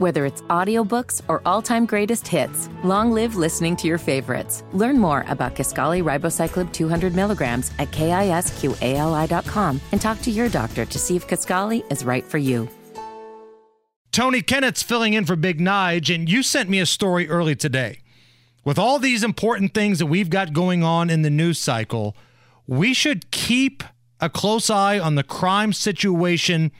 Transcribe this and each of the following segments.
Whether it's audiobooks or all-time greatest hits, long live listening to your favorites. Learn more about Kisqali Ribociclib 200 milligrams at kisqali.com and talk to your doctor to see if Kisqali is right for you. Tony Kinnett's filling in for Big Nige, and you sent me a story early today. With all these important things that we've got going on in the news cycle, we should keep a close eye on the crime situation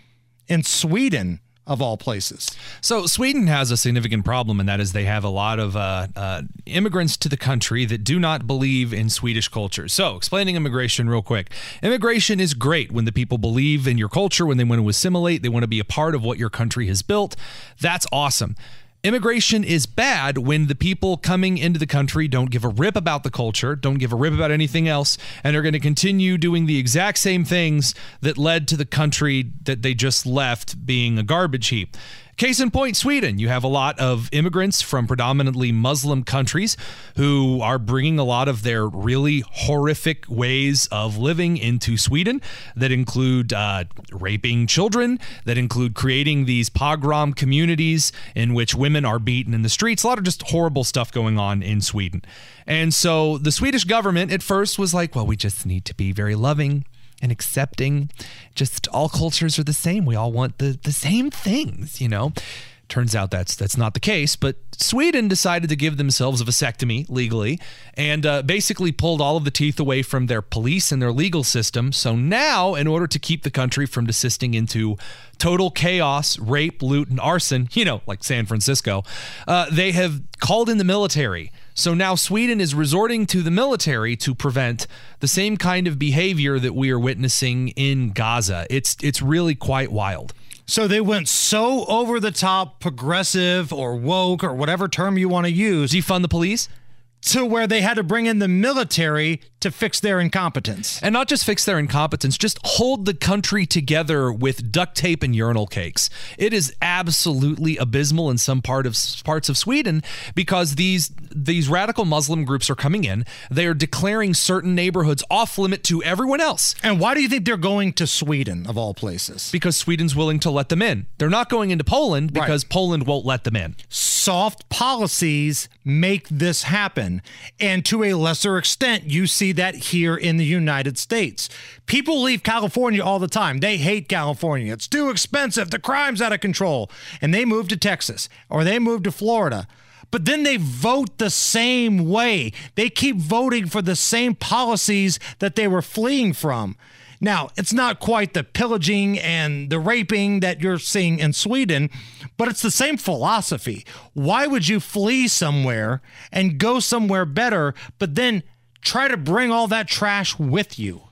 in Sweden of all places. So Sweden has a significant problem, and that is they have a lot of uh, uh, immigrants to the country that do not believe in Swedish culture. So explaining immigration real quick. Immigration is great when the people believe in your culture, when they want to assimilate, they want to be a part of what your country has built. That's awesome. Immigration is bad when the people coming into the country don't give a rip about the culture, don't give a rip about anything else, and are going to continue doing the exact same things that led to the country that they just left being a garbage heap. Case in point, Sweden. You have a lot of immigrants from predominantly Muslim countries who are bringing a lot of their really horrific ways of living into Sweden that include uh, raping children, that include creating these pogrom communities in which women are beaten in the streets. A lot of just horrible stuff going on in Sweden. And so the Swedish government at first was like, well, we just need to be very loving and accepting. Just all cultures are the same. We all want the the same things, you know. Turns out that's that's not the case, but Sweden decided to give themselves a vasectomy legally and uh, basically pulled all of the teeth away from their police and their legal system. So now, in order to keep the country from desisting into total chaos, rape, loot, and arson, you know, like San Francisco, uh, they have called in the military. So now Sweden is resorting to the military to prevent the same kind of behavior that we are witnessing in Gaza. It's it's really quite wild. So they went so over the top, progressive or woke or whatever term you want to use. Defund the police? to where they had to bring in the military to fix their incompetence. And not just fix their incompetence, just hold the country together with duct tape and urinal cakes. It is absolutely abysmal in some part of parts of Sweden because these these radical Muslim groups are coming in. They are declaring certain neighborhoods off limit to everyone else. And why do you think they're going to Sweden of all places? Because Sweden's willing to let them in. They're not going into Poland because right. Poland won't let them in. Soft policies make this happen. And to a lesser extent, you see that here in the United States. People leave California all the time. They hate California. It's too expensive. The crime's out of control. And they move to Texas or they move to Florida but then they vote the same way. They keep voting for the same policies that they were fleeing from. Now, it's not quite the pillaging and the raping that you're seeing in Sweden, but it's the same philosophy. Why would you flee somewhere and go somewhere better, but then try to bring all that trash with you?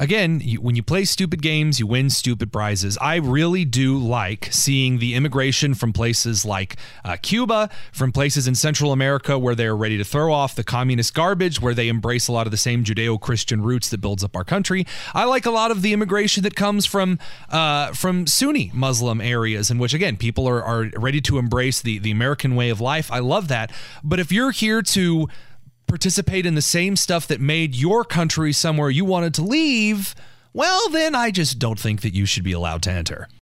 again, you, when you play stupid games, you win stupid prizes. I really do like seeing the immigration from places like uh, Cuba, from places in Central America where they're ready to throw off the communist garbage, where they embrace a lot of the same Judeo Christian roots that builds up our country. I like a lot of the immigration that comes from uh, from Sunni Muslim areas, in which again people are, are ready to embrace the the American way of life. I love that. But if you're here to participate in the same stuff that made your country somewhere you wanted to leave, well, then I just don't think that you should be allowed to enter.